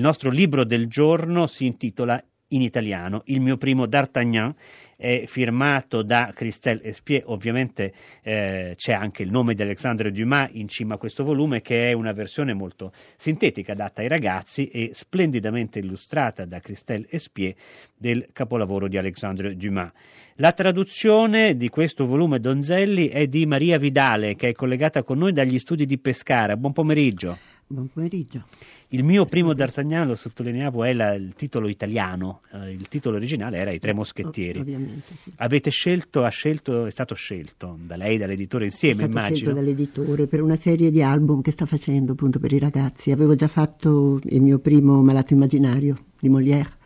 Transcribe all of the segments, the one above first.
Il nostro libro del giorno si intitola in italiano. Il mio primo D'Artagnan è firmato da Christelle Espier, ovviamente eh, c'è anche il nome di Alexandre Dumas in cima a questo volume che è una versione molto sintetica adatta ai ragazzi e splendidamente illustrata da Christelle Espier del capolavoro di Alexandre Dumas. La traduzione di questo volume Donzelli è di Maria Vidale che è collegata con noi dagli studi di Pescara. Buon pomeriggio. Buon pomeriggio. Il mio primo D'Artagnan, lo sottolineavo, è la, il titolo italiano, eh, il titolo originale era I Tre Moschettieri. Ovviamente, sì. Avete scelto, ha scelto, è stato scelto da lei, dall'editore insieme, è stato immagino. scelto dall'editore per una serie di album che sta facendo appunto per i ragazzi. Avevo già fatto il mio primo Malato immaginario di Molière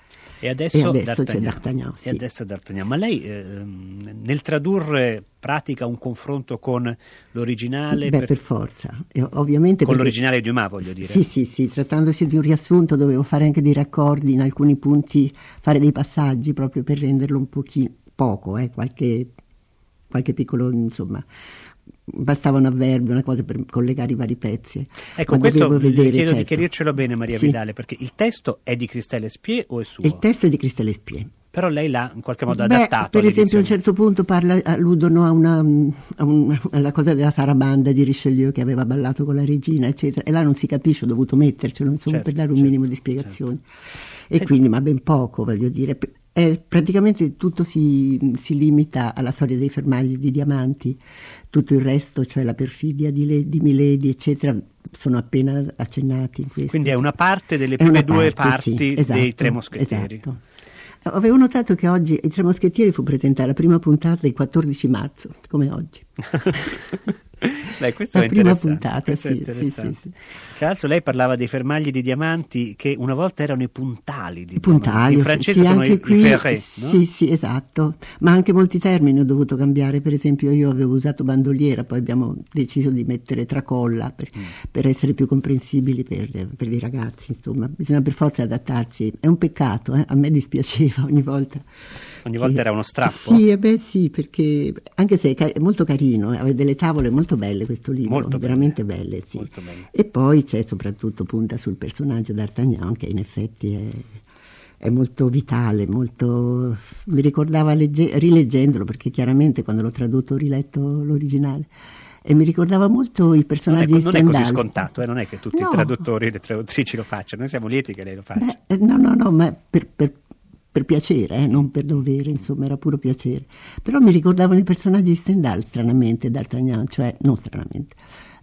E adesso, E adesso D'Artagnan. c'è D'Artagnan, sì. E adesso D'Artagnan. Ma lei ehm, nel tradurre pratica un confronto con l'originale? Beh, per- per forza. E ovviamente con perché- l'originale di Dumas, voglio dire. Sì, sì, sì, trattandosi di un riassunto dovevo fare anche dei raccordi in alcuni punti, fare dei passaggi proprio per renderlo un pochino, poco, eh, qualche, qualche piccolo, insomma, bastava un avverbio, una cosa per collegare i vari pezzi. Ecco, Ma questo vedere, chiedo di certo. chiarircelo bene, Maria Sì. Vidale, perché il testo è di Cristelle Spie o è suo? Il testo è di Cristelle Spie. Però lei l'ha in qualche modo Beh, adattato. per esempio a un certo punto parla- alludono a una, a un- alla cosa della sarabanda di Richelieu che aveva ballato con la regina, eccetera, e là non si capisce, ho dovuto mettercelo, insomma, Certo, per dare un certo, minimo di spiegazione. E Senti- quindi, ma ben poco, voglio dire. È- praticamente tutto si, si limita alla storia dei fermagli di diamanti, tutto il resto, cioè la perfidia di, Le- di Milady, eccetera, sono appena accennati in questo. Quindi è una parte delle È prime una due parte, parti sì, dei esatto, Tre Moschettieri. esatto. Avevo notato che oggi i Tre Moschettieri fu presentata la prima puntata il 14 marzo, come oggi. Beh, questo La è prima puntata, questo sì, sì, sì, l'altro lei parlava dei fermagli di diamanti che una volta erano i puntali di I puntali, diamanti. In francese sì, sono anche i, qui, i ferrés, no? Sì, sì, esatto. Ma anche molti termini ho dovuto cambiare. Per esempio, io avevo usato bandoliera, poi abbiamo deciso di mettere tracolla per, Mm. per essere più comprensibili per, per i ragazzi. Insomma, bisogna per forza adattarsi. È un peccato, eh? a me dispiaceva ogni volta. Ogni volta che- era uno strappo? Sì, eh beh, sì, perché anche se è, ca- è molto carino, eh, aveva delle tavole molto belle questo libro, Molto belle, veramente belle, sì. molto belle. E poi c'è soprattutto punta sul personaggio d'Artagnan che in effetti è, è molto vitale, molto... mi ricordava legge- rileggendolo perché chiaramente quando l'ho tradotto ho riletto l'originale e mi ricordava molto i Non è, personaggi di non è così Stendhal. scontato, eh, non è che tutti No. i traduttori e le traduttrici lo facciano, noi siamo lieti che lei lo faccia. Beh, eh, no, no, no, ma per, per- per piacere, eh, non per dovere, insomma, era puro piacere. Però mi ricordavano i personaggi di Stendhal, stranamente, d'Artagnan, cioè, non stranamente,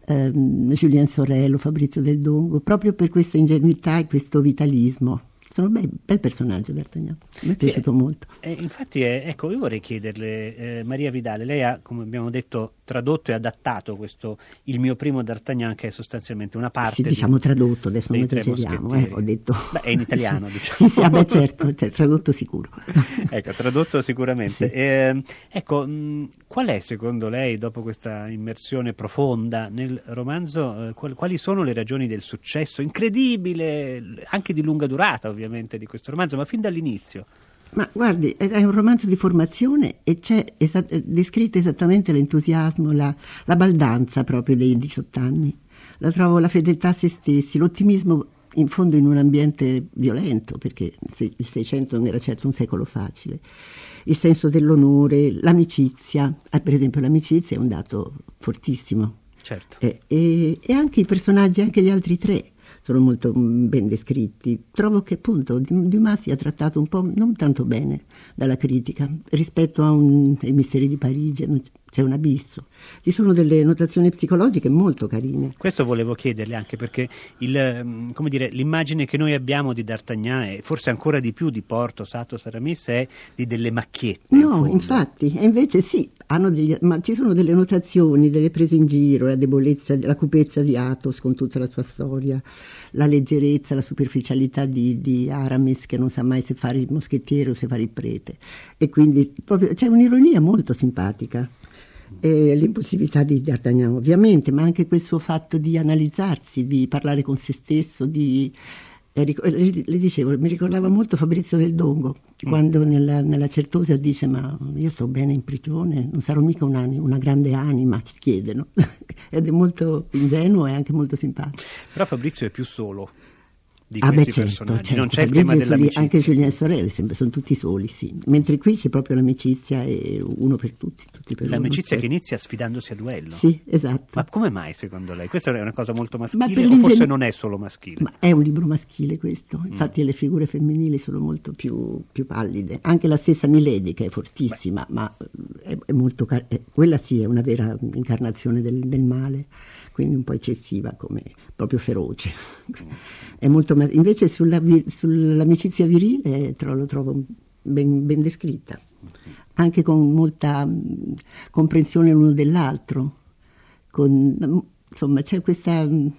ehm, Julien Sorello, Fabrizio del Dongo, proprio per questa ingenuità e questo vitalismo. Sono un bel, bel personaggio d'Artagnan, mi è Sì, piaciuto molto. Eh, infatti, eh, ecco, io vorrei chiederle, eh, Maria Vidale, lei ha, come abbiamo detto, tradotto e adattato questo, il mio primo D'Artagnan, che è sostanzialmente una parte Sì, di- diciamo tradotto, adesso non esageriamo, eh, ho detto... Beh, è in italiano, diciamo. Sì, sì, ah, beh, certo, cioè, tradotto sicuro. ecco, tradotto sicuramente. Sì. Eh, ecco, mh, qual è secondo lei, dopo questa immersione profonda nel romanzo, eh, qual- quali sono le ragioni del successo incredibile, anche di lunga durata ovviamente, di questo romanzo, ma fin dall'inizio? Ma guardi, è un romanzo di formazione e c'è esa- eh, descritto esattamente l'entusiasmo, la, la baldanza proprio dei 18 anni. La trovo la fedeltà a se stessi, l'ottimismo in fondo in un ambiente violento, perché il Seicento non era certo un secolo facile. Il senso dell'onore, l'amicizia, ah, per esempio l'amicizia è un dato fortissimo. Certo. Eh, e, e anche i personaggi, anche gli altri tre, sono molto mm, ben descritti. Trovo che appunto Dumas sia trattato un po' non tanto bene dalla critica rispetto a un, ai misteri di Parigi, c'è un abisso. Ci sono delle notazioni psicologiche molto carine. Questo volevo chiederle anche perché il, come dire, l'immagine che noi abbiamo di D'Artagnan e forse ancora di più di Porto, Sato, Saramis è di delle macchiette. in No, fondo. infatti, e invece sì, hanno degli- ma ci sono delle notazioni, delle prese in giro, la debolezza, la cupezza di Athos con tutta la sua storia, la leggerezza, la superficialità di, di Aramis che non sa mai se fare il moschettiere o se fare il prete. E quindi proprio, c'è un'ironia molto simpatica. E l'impulsività di D'Artagnan ovviamente, ma anche quel suo fatto di analizzarsi, di parlare con se stesso, di... eh, ric- Le, dicevo, mi ricordava molto Fabrizio del Dongo, quando nella, nella Certosa dice ma io sto bene in prigione, non sarò mica una, una grande anima, ci chiedono. Ed è molto ingenuo e anche molto simpatico. Però Fabrizio è più solo. Di ah questi beh, certo, personaggi. Certo, non c'è il tema dell'amicizia. Anche Julien e sorelle sempre, sono tutti soli, sì. Mentre qui c'è proprio l'amicizia e uno per tutti, tutti per L'amicizia uno, che inizia sfidandosi a duello. Sì, esatto. Ma come mai secondo lei? Questa è una cosa molto maschile o forse non è solo maschile? Ma è un libro maschile questo, Mm. infatti mm. le figure femminili sono molto più, più, pallide. Anche la stessa Milady che è fortissima, Beh. ma è, è molto... È, quella sì è una vera incarnazione del, del male quindi un po' eccessiva, come proprio feroce. Molto, invece sulla, sull'amicizia virile lo trovo ben, ben descritta, anche con molta mh, comprensione l'uno dell'altro. Con, insomma, c'è questa, mh,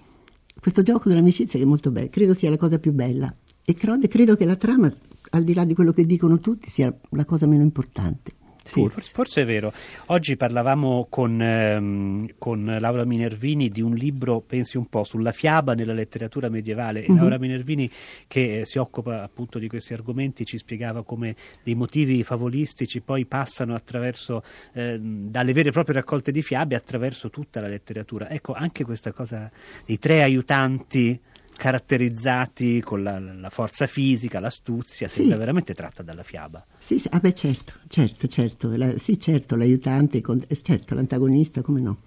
questo gioco dell'amicizia che è molto bello, credo sia la cosa più bella. E credo, credo che la trama, al di là di quello che dicono tutti, sia la cosa meno importante. Sì, forse. è vero. Oggi parlavamo con, ehm, con, Laura Minervini di un libro, pensi un po', sulla fiaba nella letteratura medievale. Mm-hmm. Laura Minervini, che eh, si occupa appunto di questi argomenti, ci spiegava come dei motivi favolistici poi passano attraverso, eh, dalle vere e proprie raccolte di fiabe attraverso tutta la letteratura. Ecco, anche questa cosa dei tre aiutanti caratterizzati con la, la, forza fisica, l'astuzia, sì. sembra veramente tratta dalla fiaba. Sì, sì. Ah beh, certo, certo, certo, la, sì, certo, l'aiutante, eh, certo, l'antagonista, come no.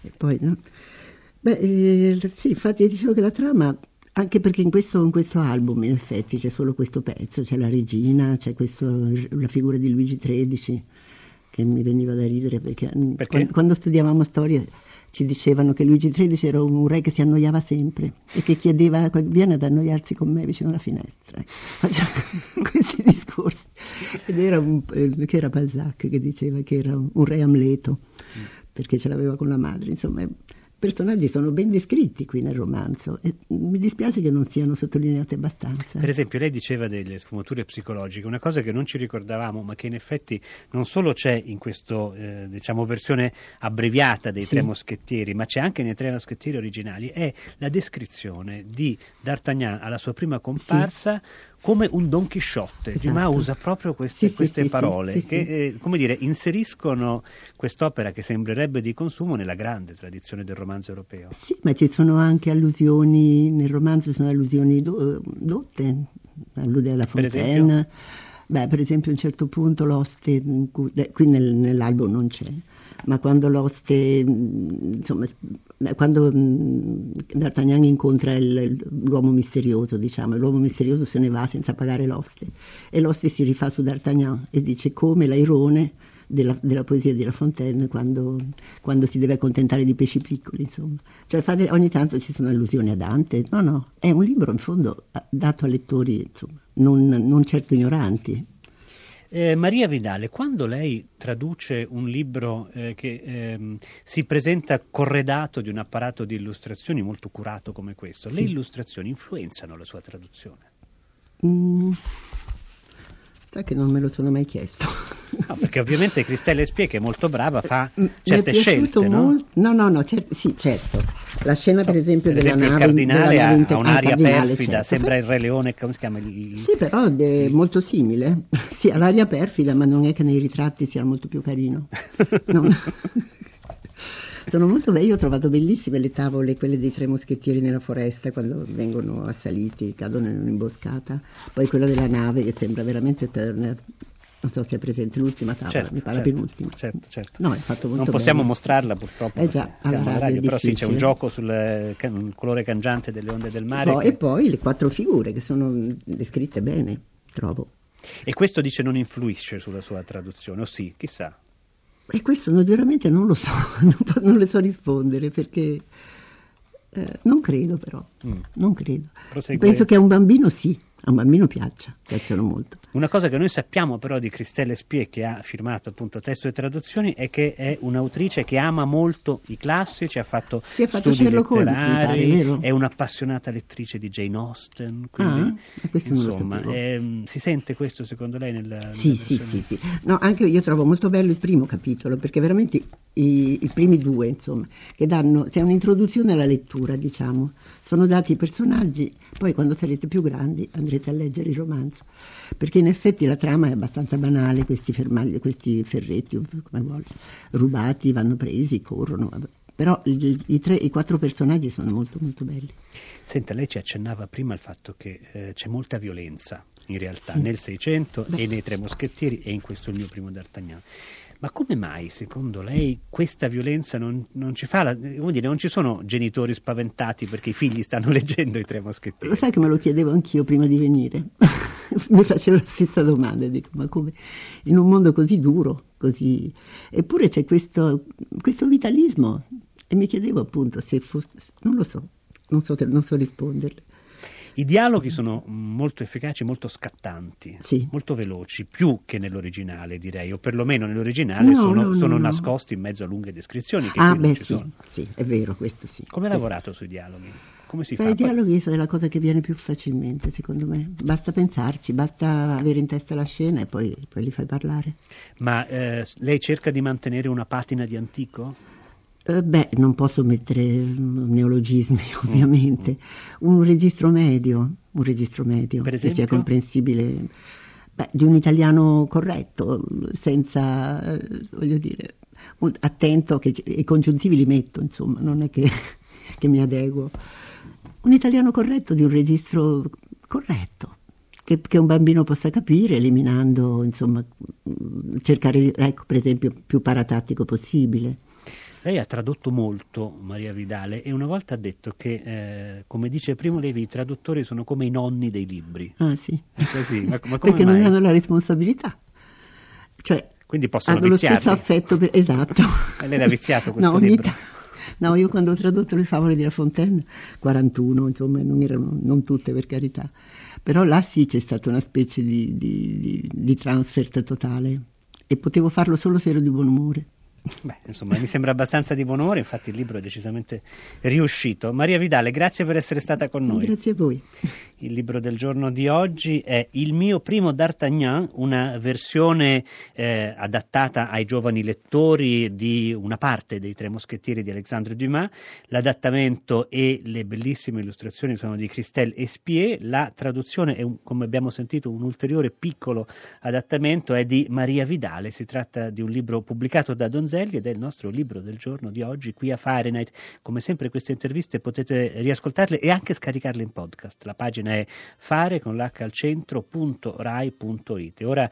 E poi, no? Beh, eh, sì, infatti dicevo che la trama, anche perché in questo, in questo, album in effetti c'è solo questo pezzo, c'è la regina, c'è questo, la figura di Luigi XIII, che mi veniva da ridere perché, perché? Quando, quando studiavamo storia ci dicevano che Luigi XIII era un re che si annoiava sempre e che chiedeva vieni ad annoiarsi con me vicino alla finestra. Faceva questi discorsi. Ed era, un, eh, che era Balzac che diceva che era un re Amleto perché ce l'aveva con la madre. Insomma, personaggi sono ben descritti qui nel romanzo e mi dispiace che non siano sottolineati abbastanza. Per esempio, lei diceva delle sfumature psicologiche, una cosa che non ci ricordavamo, ma che in effetti non solo c'è in questa eh, diciamo, versione abbreviata dei sì. Tre Moschettieri, ma c'è anche nei Tre Moschettieri originali, è la descrizione di D'Artagnan alla sua prima comparsa. Sì come un Don Chisciotte. Esatto. Dumas usa proprio queste, sì, queste sì, parole sì, che eh, come dire, inseriscono quest'opera che sembrerebbe di consumo nella grande tradizione del romanzo europeo. Sì, ma ci sono anche allusioni, nel romanzo sono allusioni do, dotte, allude alla Fontaine. Beh, per esempio a un certo punto l'oste, qui nel, nell'album non c'è, ma quando l'oste, insomma, quando D'Artagnan incontra il, l'uomo misterioso, diciamo, l'uomo misterioso se ne va senza pagare l'oste e l'oste si rifà su D'Artagnan e dice come l'airone della, della, poesia di La Fontaine quando, quando, si deve accontentare di pesci piccoli, insomma. Cioè fate, ogni tanto ci sono allusioni a Dante, no, no, è un libro in fondo dato a lettori insomma, non, non certo ignoranti. Eh, Maria Vidale, quando lei traduce un libro eh, che ehm, si presenta corredato di un apparato di illustrazioni molto curato come questo, sì. le illustrazioni influenzano la sua traduzione? Mm, sai che non me lo sono mai chiesto. No, perché ovviamente Cristella Espie, che è molto brava, fa certe scelte, no? Molto, no, no, no, cer- sì, certo. La scena, per esempio, per della esempio, nave... il cardinale ha, ha un'aria perfida, certo. sembra il Re Leone, come si chiama? Il... Sì, però è molto simile. Sì, ha l'aria perfida, ma non è che nei ritratti sia molto più carino. No. Sono molto belle, io ho trovato bellissime le tavole, quelle dei tre moschettieri nella foresta quando vengono assaliti, cadono in un'imboscata, poi quella della nave che sembra veramente Turner. Non so se è presente l'ultima tavola, certo, mi pare certo, penultima. Certo, certo. No, è fatto molto non possiamo bene. mostrarla purtroppo. Eh già, alla radio, però sì, c'è un gioco sul can- colore cangiante delle onde del mare. Poi- che- E poi le quattro figure che sono descritte bene, trovo. E questo dice non influisce sulla sua traduzione, o sì, chissà. E questo veramente non lo so, non, non le so rispondere perché eh, non credo però, Mm. non credo. Penso che a un bambino sì, a un bambino piaccia, piacciono molto. Una cosa che noi sappiamo però di Cristelle Spie, che ha firmato appunto testo e traduzioni, è che è un'autrice che ama molto i classici, ha fatto, Sì, ha fatto studi Sherlock Holmes, mi pare, letterari, è un'appassionata lettrice di Jane Austen, quindi Ah, insomma, ehm, si sente questo secondo lei nella, nella Sì, sì, versione? sì, sì. No, anche io trovo molto bello il primo capitolo, perché veramente i, i primi due, insomma, che danno, c'è un'introduzione alla lettura, diciamo, sono dati i personaggi, poi quando sarete più grandi andrete a leggere il romanzo, perché in effetti la trama è abbastanza banale, questi fermagli, questi ferretti, come vuole, rubati, vanno presi, corrono, vabbè. però i, i, tre, i quattro personaggi sono molto molto belli. Senta, lei ci accennava prima al fatto che eh, c'è molta violenza in realtà sì. nel Seicento e nei Tre Moschettieri e in questo il mio primo D'Artagnan. Ma come mai, secondo lei, questa violenza non, non ci fa? La, come dire, non ci sono genitori spaventati perché i figli stanno leggendo i Tre Moschettieri? Lo sai che me lo chiedevo anch'io prima di venire. Mi facevo la stessa domanda, dico, ma come? In un mondo così duro, così... Eppure c'è questo, questo vitalismo. E mi chiedevo appunto se fosse... Non lo so, non so, non so risponderle. I dialoghi sono molto efficaci, molto scattanti, sì. molto veloci, più che nell'originale direi, o perlomeno nell'originale no, sono, no, sono no, nascosti in mezzo a lunghe descrizioni che ah, beh, sì, sì, è vero, questo sì. Come hai lavorato sui dialoghi? Come si beh, fa? I dialoghi sono la cosa che viene più facilmente, secondo me. Basta pensarci, basta avere in testa la scena e poi, poi li fai parlare. Ma eh, lei cerca di mantenere una patina di antico? Eh, beh, non posso mettere neologismi ovviamente, mm. un registro medio, un registro medio che sia comprensibile, beh, di un italiano corretto, senza, eh, voglio dire, attento che i congiuntivi li metto, insomma, non è che, che mi adeguo. Un italiano corretto di un registro corretto. Che, che, un bambino possa capire, eliminando, insomma, cercare, ecco, per esempio, più paratattico possibile. Lei ha tradotto molto, Maria Vidale, e una volta ha detto che, eh, come dice Primo Levi, i traduttori sono come i nonni dei libri. Ah sì. Così, ma, ma Perché mai? non hanno la responsabilità. Cioè, Quindi possono hanno viziarli. lo stesso affetto per... Esatto. E lei l'ha viziato questo no, libro? T- no, io quando ho tradotto le favole di La Fontaine, 41, insomma, non erano, non tutte per carità, però là sì c'è stata una specie di, di, di, di transfert totale e potevo farlo solo se ero di buon umore. Beh, insomma, mi sembra abbastanza di buon umore, infatti il libro è decisamente riuscito. Maria Vidale, grazie per essere stata con noi. Grazie a voi. Il libro del giorno di oggi è Il mio primo D'Artagnan, una versione eh, adattata ai giovani lettori di una parte dei Tre Moschettieri di Alexandre Dumas. L'adattamento e le bellissime illustrazioni sono di Christelle Espier. La traduzione è, un, come abbiamo sentito, un ulteriore piccolo adattamento, è di Maria Vidale. Si tratta di un libro pubblicato da Donzelli Donzelli ed è il nostro libro del giorno di oggi qui a Fahrenheit. Come sempre queste interviste potete riascoltarle e anche scaricarle in podcast. La pagina è fare con l'h al centro.rai.it. Ora